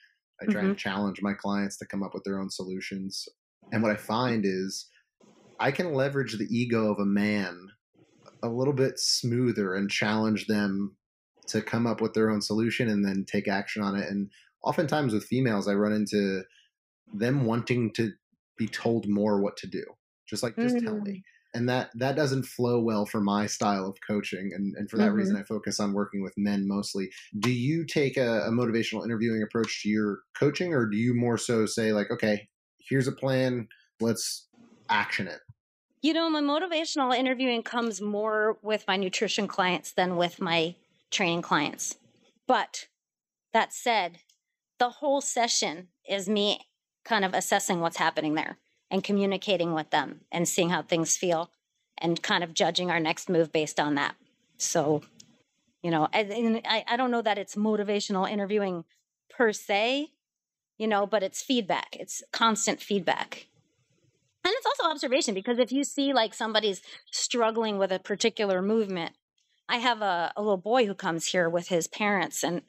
Speaker 4: I try mm-hmm. and challenge my clients to come up with their own solutions. And what I find is I can leverage the ego of a man a little bit smoother and challenge them to come up with their own solution and then take action on it. And oftentimes with females, I run into them wanting to be told more what to do just like just mm-hmm. tell me and that that doesn't flow well for my style of coaching and, and for that mm-hmm. reason i focus on working with men mostly. Do you take a, a, motivational interviewing approach to your coaching or do you more so say like okay here's a plan let's action it
Speaker 1: you know my motivational interviewing comes more with my nutrition clients than with my training clients. But that said the whole session is me kind of assessing what's happening there and communicating with them and seeing how things feel and kind of judging our next move based on that. So, you know, I, I don't know that it's motivational interviewing per se, you know, but it's feedback. It's constant feedback. And it's also observation because if you see like somebody's struggling with a particular movement, I have a, a little boy who comes here with his parents and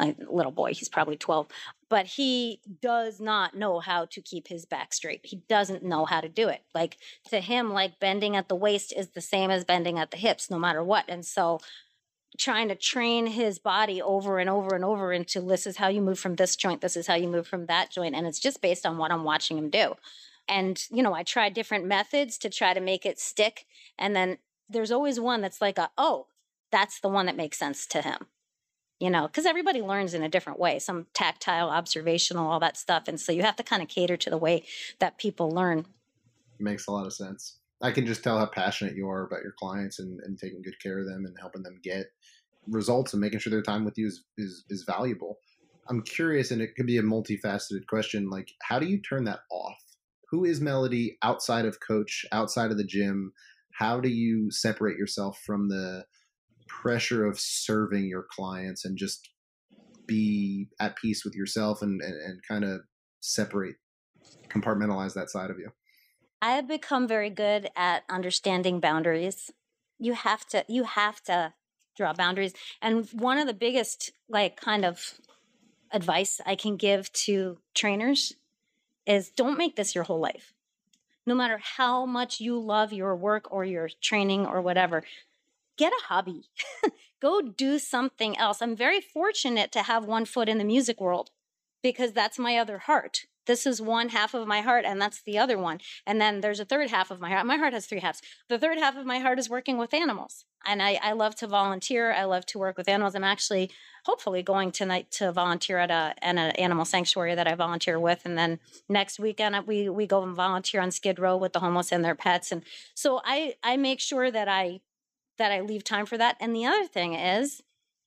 Speaker 1: a little boy, he's probably 12, but he does not know how to keep his back straight. He doesn't know how to do it. Like to him, like bending at the waist is the same as bending at the hips, no matter what. And so trying to train his body over and over and over into this is how you move from this joint, this is how you move from that joint. And it's just based on what I'm watching him do. And, you know, I try different methods to try to make it stick. And then there's always one that's like, a, oh, that's the one that makes sense to him. You know, because everybody learns in a different way, some tactile, observational, all that stuff. And so you have to kind of cater to the way that people learn.
Speaker 4: Makes a lot of sense. I can just tell how passionate you are about your clients and, and taking good care of them and helping them get results and making sure their time with you is, is, is valuable. I'm curious, and it could be a multifaceted question. Like, how do you turn that off? Who is Melody outside of coach, outside of the gym? How do you separate yourself from the pressure of serving your clients and just be at peace with yourself and, and, and kind of separate, compartmentalize that side of you?
Speaker 1: I have become very good at understanding boundaries. You have to you have to draw boundaries. And one of the biggest like kind of advice I can give to trainers is don't make this your whole life. No matter how much you love your work or your training or whatever, get a hobby. [LAUGHS] Go do something else. I'm very fortunate to have one foot in the music world because that's my other heart. This is one half of my heart and that's the other one. And then there's a third half of my heart. My heart has three halves. The third half of my heart is working with animals. And i, I love to volunteer. I love to work with animals. I'm actually hopefully going tonight to volunteer at a an animal sanctuary that i volunteer with. And then next weekend we we go and volunteer on skid row with the homeless and their pets. And so i i make sure that i that i leave time for that and the other thing is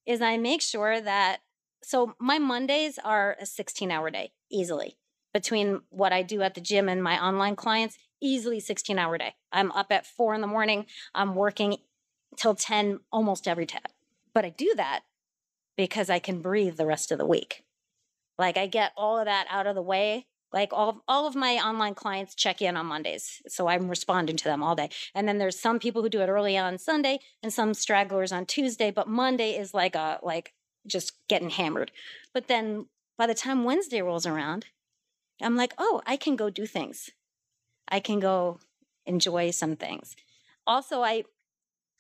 Speaker 1: is i make sure that so my mondays are a 16 hour day easily between what I do at the gym and my online clients, easily 16 hour day. I'm up at four in the morning. I'm working till 10 almost every day. But I do that because I can breathe the rest of the week. Like I get all of that out of the way. Like all, all of my online clients check in on Mondays. So I'm responding to them all day. And then there's some people who do it early on Sunday and some stragglers on Tuesday. But Monday is like a like just getting hammered. But then by the time Wednesday rolls around, I'm like, oh, I can go do things. I can go enjoy some things. Also, I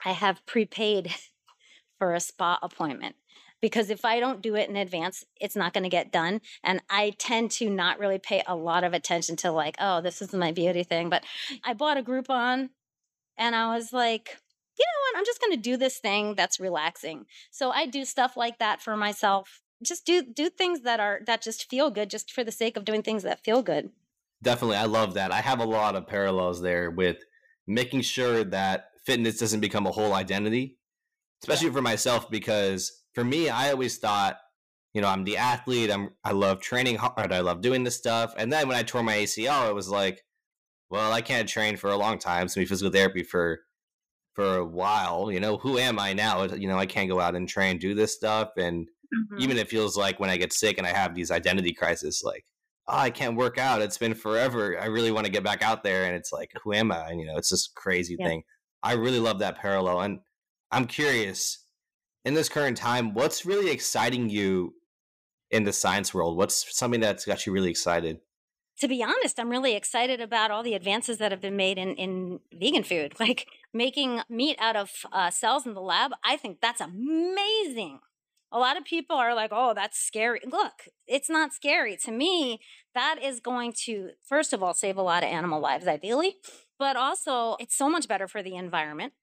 Speaker 1: I have prepaid [LAUGHS] for a spa appointment because if I don't do it in advance, it's not going to get done. And I tend to not really pay a lot of attention to like, oh, this is my beauty thing. But I bought a Groupon and I was like, you know what? I'm just going to do this thing that's relaxing. So I do stuff like that for myself just do do things that are that just feel good just for the sake of doing things that feel good
Speaker 3: definitely i love that i have a lot of parallels there with making sure that fitness doesn't become a whole identity especially yeah. for myself because for me i always thought you know i'm the athlete i'm i love training hard i love doing this stuff and then when i tore my acl it was like well i can't train for a long time so we physical therapy for for a while you know who am i now you know i can't go out and train do this stuff and Mm-hmm. Even it feels like when I get sick and I have these identity crises, like, oh, I can't work out. It's been forever. I really want to get back out there. And it's like, who am I? And, you know, it's this crazy yeah. thing. I really love that parallel. And I'm curious in this current time, what's really exciting you in the science world? What's something that's got you really excited?
Speaker 1: to be honest, I'm really excited about all the advances that have been made in, in vegan food, [LAUGHS] like making meat out of uh, cells in the lab. I think that's amazing a lot of people are like, oh, that's scary. Look, it's not scary. To me, that is going to, first of all, save a lot of animal lives, ideally, but also it's so much better for the environment.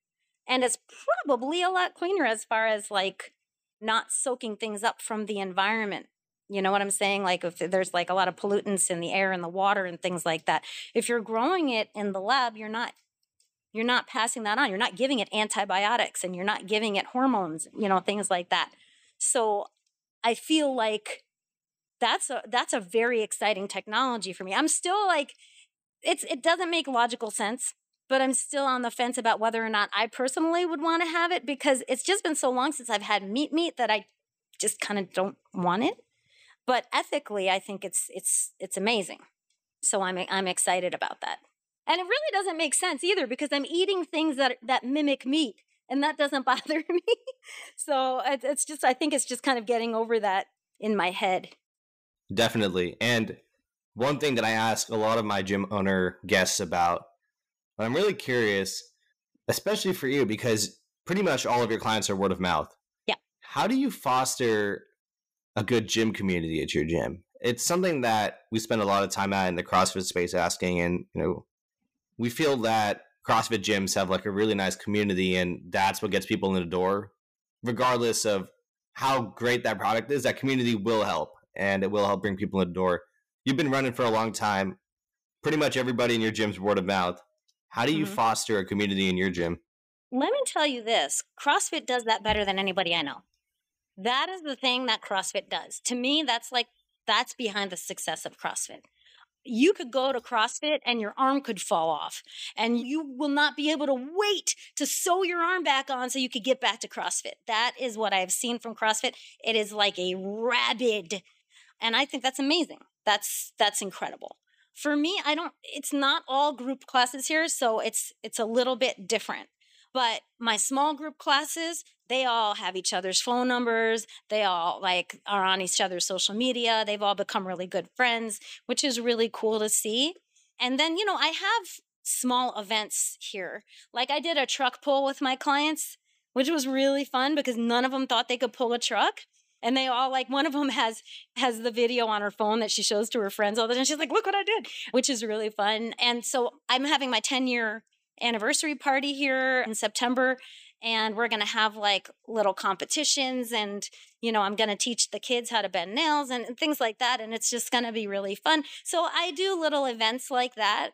Speaker 1: And it's probably a lot cleaner as far as like not soaking things up from the environment. You know what I'm saying? Like if there's like a lot of pollutants in the air and the water and things like that. If you're growing it in the lab, you're not you're not passing that on. You're not giving it antibiotics and you're not giving it hormones, you know, things like that. So I feel like that's a that's a very exciting technology for me. I'm still like it's it doesn't make logical sense, but I'm still on the fence about whether or not I personally would want to have it because it's just been so long since I've had meat meat that I just kind of don't want it. But ethically, I think it's it's it's amazing. So I'm I'm excited about that. And it really doesn't make sense either because I'm eating things that that mimic meat and that doesn't [LAUGHS] bother me. so it's just, I think it's just kind of getting over that in my head.
Speaker 3: Definitely. And one thing that I ask a lot of my gym owner guests about, but I'm really curious, especially for you, because pretty much all of your clients are word of mouth. Yeah. How do you foster a good gym community at your gym? It's something that we spend a lot of time at in the CrossFit space asking, and you know, we feel that CrossFit gyms have like a really nice community, and that's what gets people in the door, regardless of how great that product is. That community will help, and it will help bring people in the door. You've been running for a long time. Pretty much everybody in your gym's word of mouth. How do you mm-hmm. foster a community in your gym?
Speaker 1: Let me tell you this CrossFit does that better than anybody I know. That is the thing that CrossFit does. To me, that's like, that's behind the success of CrossFit. You could go to CrossFit and your arm could fall off, and you will not be able to wait to sew your arm back on so you could get back to CrossFit. That is what I've seen from CrossFit. It is like a rabid, and I think that's amazing. That's that's incredible for me i don't it's not all group classes here so it's it's a little bit different but my small group classes, they all have each other's phone numbers. They all like are on each other's social media. They've all become really good friends, which is really cool to see. And then, you know, I have small events here. Like I did a truck pull with my clients, which was really fun because none of them thought they could pull a truck and they all like one of them has has the video on her phone that she shows to her friends all the time she's like look what i did which is really fun and so i'm having my 10 year anniversary party here in September and we're going to have like little competitions and you know i'm going to teach the kids how to bend nails and, things like that and it's just going to be really fun so i do little events like that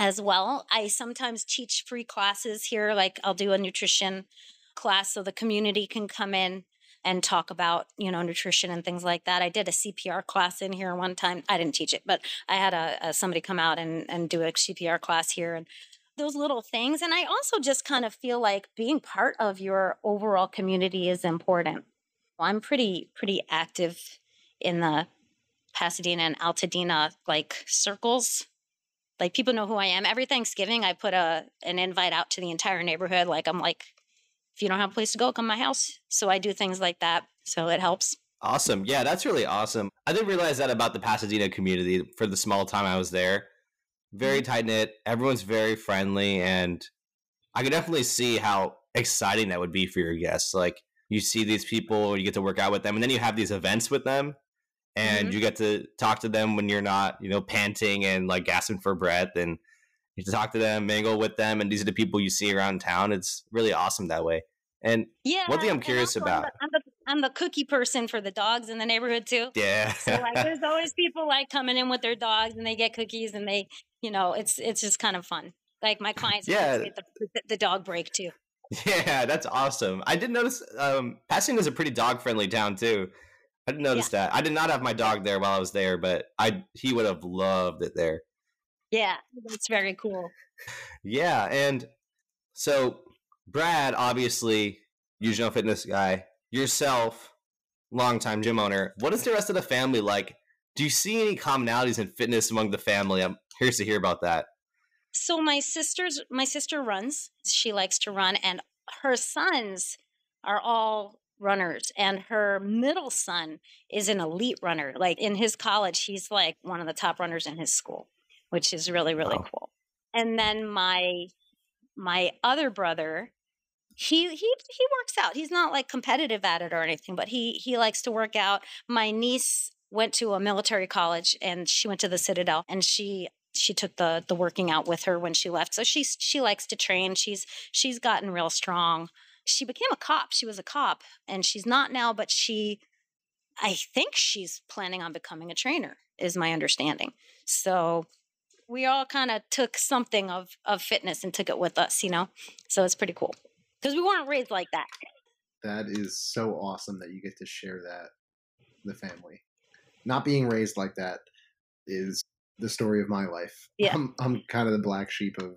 Speaker 1: as well. I sometimes teach free classes here like i'll do a nutrition class so the community can come in and talk about you know nutrition and things like that i did a cpr class in here one time i didn't teach it but i had a, a somebody come out and, and do a cpr class here and those little things. And I also just kind of feel like being part of your overall community is important. I'm pretty, pretty active in the Pasadena and Altadena like circles. Like people know who I am. Every Thanksgiving, I put a an invite out to the entire neighborhood. Like I'm like, if you don't have a place to go, come to my house. So I do things like that. So it helps.
Speaker 3: Awesome. Yeah, that's really awesome. I didn't realize that about the Pasadena community for the small time I was there very mm-hmm. tight knit. Everyone's very friendly, and I can definitely see how exciting that would be for your guests. Like you see these people, you get to work out with them, and then you have these events with them, and mm-hmm. you get to talk to them when you're not, you know, panting and like gasping for breath, and you to talk to them, mingle with them, and these are the people you see around town. It's really awesome that way. And yeah, one thing I'm curious about.
Speaker 1: I'm the, I'm the cookie person for the dogs in the neighborhood too.
Speaker 3: Yeah.
Speaker 1: so like, [LAUGHS] there's always people like coming in with their dogs, and they get cookies, and they you know, it's it's just kind of fun. Like my clients, yeah, the, the, dog break too.
Speaker 3: Yeah, that's awesome. I did notice um, Pasadena is a pretty dog friendly town too. I didn't notice yeah. that. I did not have my dog there while I was there, but I he would have loved it there.
Speaker 1: Yeah, that's very cool.
Speaker 3: Yeah, and so Brad, obviously, usual fitness guy, yourself, longtime gym owner. What is the rest of the family like? Do you see any commonalities in fitness among the family? I'm curious to hear about that.
Speaker 1: So my sister's my sister runs. She likes to run, and her sons are all runners and her middle son is an elite runner like in his college he's like one of the top runners in his school which is really really wow. cool and then my my other brother he he he works out he's not like competitive at it or anything but he he likes to work out my niece went to a military college and she went to the citadel and she she took the the working out with her when she left. So she's she likes to train. She's she's gotten real strong. She became a cop. She was a cop and she's not now, but she I think she's planning on becoming a trainer is my understanding. So we all kind of took something of of fitness and took it with us, you know. So it's pretty cool. Cuz we weren't raised like that.
Speaker 4: That is so awesome that you get to share that the family. Not being raised like that is the story of my life. [LAUGHS]
Speaker 1: Yeah.
Speaker 4: I'm, I'm kind of the black sheep of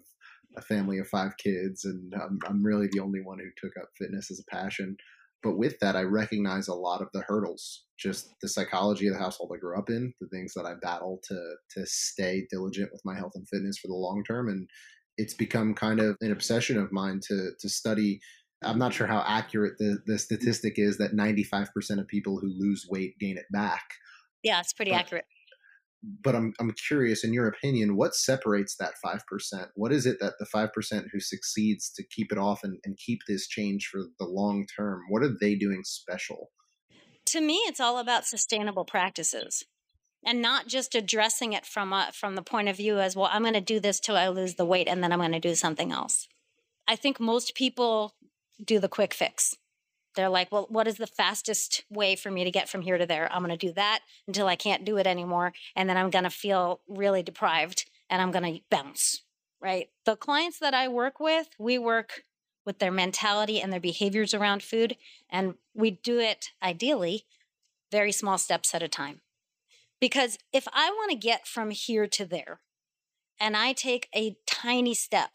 Speaker 4: a family of five kids, and I'm, I'm really the only one who took up fitness as a passion. But with that, I recognize a lot of the hurdles, just the psychology of the household I grew up in, the things that I battle to to stay diligent with my health and fitness for the long term, and it's become kind of an obsession of mine to to study. I'm not sure how accurate the, the statistic is that 95% of people who lose weight gain it back.
Speaker 1: Yeah, it's pretty but, accurate
Speaker 4: but I'm I'm curious in your opinion, what separates that five percent? What is it that the five percent who succeeds to keep it off and, and keep this change for the long term? What are they doing special?
Speaker 1: To me, it's all about sustainable practices and not just addressing it from a, from the point of view as well i'm going to do this till i lose the weight and then i'm going to do something else i think most people do the quick fix they're like well what is the fastest way for me to get from here to there? I'm going to do that until i can't do it anymore and then i'm going to feel really deprived and i'm going to bounce right? The clients that i work with we work with their mentality and their behaviors around food and we do it ideally very small steps at a time. Because if I want to get from here to there and I take a tiny step,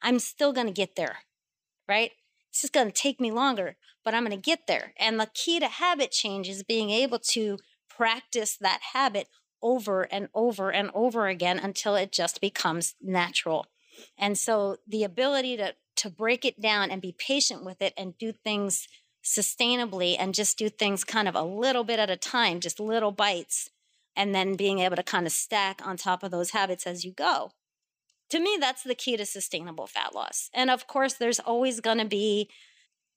Speaker 1: I'm still going to get there, right? It's is going to take me longer, but I'm going to get there. And the key to habit change is being able to practice that habit over and over and over again until it just becomes natural. And so the ability to to break it down and be patient with it and do things sustainably and just do things kind of a little bit at a time, just little bites and then being able to kind of stack on top of those habits as you go. To me, that's the key to sustainable fat loss. And of course, there's always going to be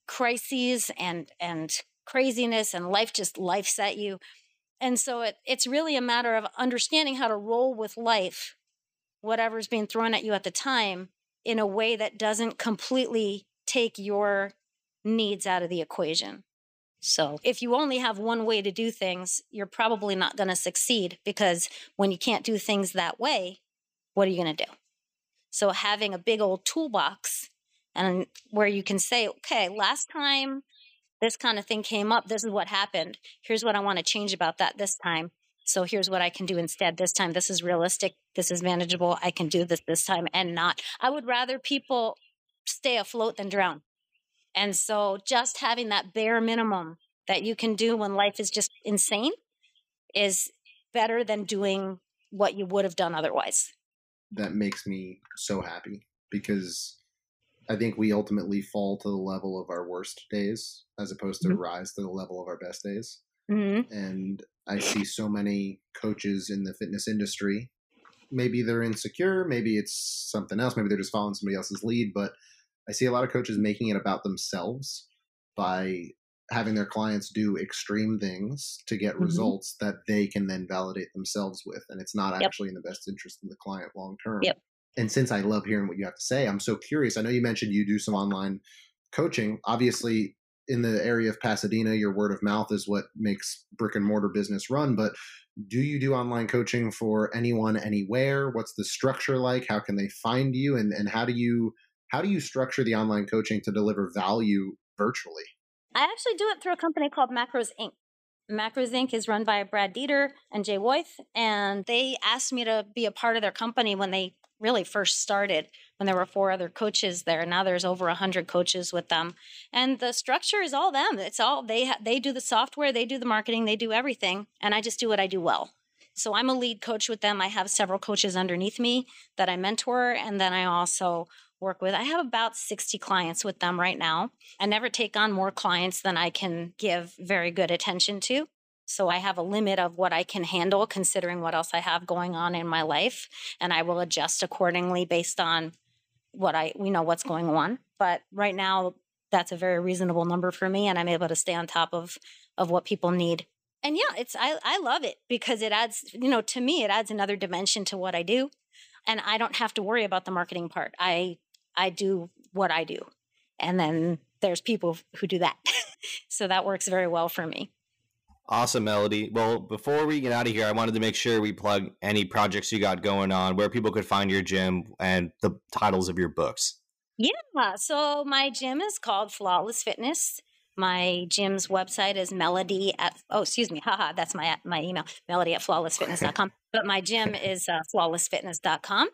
Speaker 1: crises and and craziness and life just life's at you. And so it, it's really a matter of understanding how to roll with life, whatever's being thrown at you at the time, in a way that doesn't completely take your needs out of the equation. So, if you only have one way to do things, you're probably not going to succeed because when you can't do things that way, what are you going to do? So, having a big old toolbox and where you can say, okay, last time this kind of thing came up, this is what happened. Here's what I want to change about that this time. So, here's what I can do instead this time. This is realistic. This is manageable. I can do this this time and not. I would rather people stay afloat than drown. And so just having that bare minimum that you can do when life is just insane is better than doing what you would have done otherwise.
Speaker 4: That makes me so happy because I think we ultimately fall to the level of our worst days as opposed to mm-hmm. rise to the level of our best days. Mm-hmm. And I see so many coaches in the fitness industry. Maybe they're insecure, maybe it's something else, maybe they're just following somebody else's lead, but I see a lot of coaches making it about themselves by having their clients do extreme things to get mm-hmm. results that they can then validate themselves with. And it's not yep. actually in the best interest of the client long term.
Speaker 1: Yep.
Speaker 4: And since I love hearing what you have to say, I'm so curious. I know you mentioned you do some online coaching. Obviously, in the area of Pasadena, your word of mouth is what makes brick and mortar business run. But do you do online coaching for anyone anywhere? What's the structure like? How can they find you? And, and how do you how do you structure the online coaching to deliver value virtually?
Speaker 1: I actually do it through a company called Macros Inc. Macros Inc. is run by Brad Dieter and Jay Woith, and they asked me to be a part of their company when they really first started when there were four other coaches there now there's over 100 coaches with them and the structure is all them it's all they ha- they do the software they do the marketing they do everything and i just do what i do well so i'm a lead coach with them i have several coaches underneath me that i mentor and then i also work with. I have about 60 clients with them right now. I never take on more clients than I can give very good attention to. So I have a limit of what I can handle considering what else I have going on in my life and I will adjust accordingly based on what I we know what's going on. But right now that's a very reasonable number for me and I'm able to stay on top of of what people need. And yeah, it's I I love it because it adds, you know, to me it adds another dimension to what I do and I don't have to worry about the marketing part. I I do what I do. And then there's people who do that. [LAUGHS] so that works very well for me.
Speaker 3: Awesome, Melody. Well, before we get out of here, I wanted to make sure we plug any projects you got going on, where people could find your gym, and the titles of your books.
Speaker 1: Yeah. So my gym is called Flawless Fitness. My gym's website is melody at, oh, excuse me, haha, that's my my email, melody at flawlessfitness.com. [LAUGHS] but my gym is uh, flawlessfitness.com.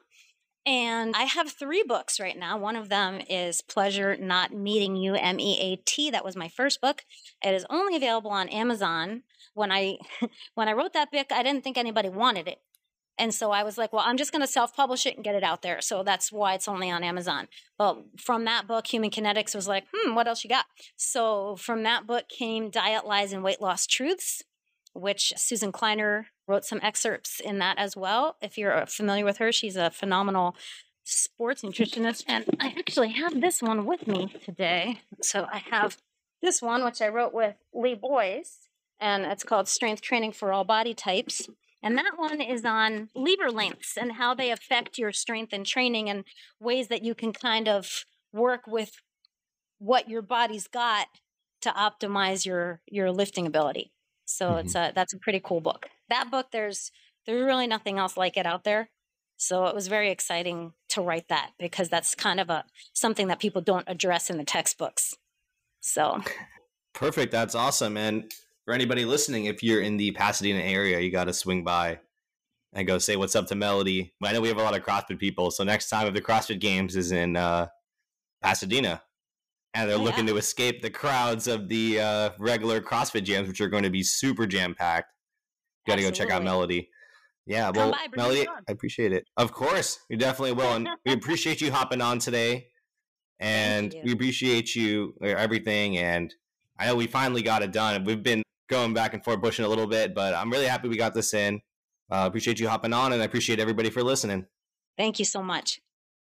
Speaker 1: And I have three books right now. One of them is Pleasure Not Meating You, M E A T. That was my first book. It is only available on Amazon. When I [LAUGHS] when I wrote that book, I didn't think anybody wanted it. And so I was like, well, I'm just going to self publish it and get it out there. So that's why it's only on Amazon. But from that book, Human Kinetics was like, hmm, what else you got? So from that book came Diet Lies and Weight Loss Truths, which Susan Kleiner wrote some excerpts in that as well. If you're uh, familiar with her, she's a phenomenal sports nutritionist. And I actually have this one with me today. So I have this one, which I wrote with Lee Boyce, and it's called Strength Training for All Body Types. And that one is on lever lengths and how they affect your strength and training and ways that you can kind of work with what your body's got to optimize your your lifting ability. So mm-hmm. it's a that's a pretty cool book. That book there's there's really nothing else like it out there. So it was very exciting to write that because that's kind of a something that people don't address in the textbooks. So [LAUGHS]
Speaker 3: perfect. That's awesome. And for anybody listening, if you're in the Pasadena area, you got to swing by and go say what's up to Melody. I know we have a lot of CrossFit people, so next time if the CrossFit Games is in uh, Pasadena, and they're oh, looking yeah. to escape the crowds of the uh, regular CrossFit jams, which are going to be super jam packed. Got to go check out Melody. Yeah, well, by, Melody, I appreciate it. Of course, you definitely will, and we [LAUGHS] appreciate you hopping on today, and we appreciate you uh, everything. And I know we finally got it done. We've been going back and forth, pushing a little bit, but I'm really happy we got this in. Uh, appreciate you hopping on, and I appreciate everybody for listening.
Speaker 1: Thank you so much.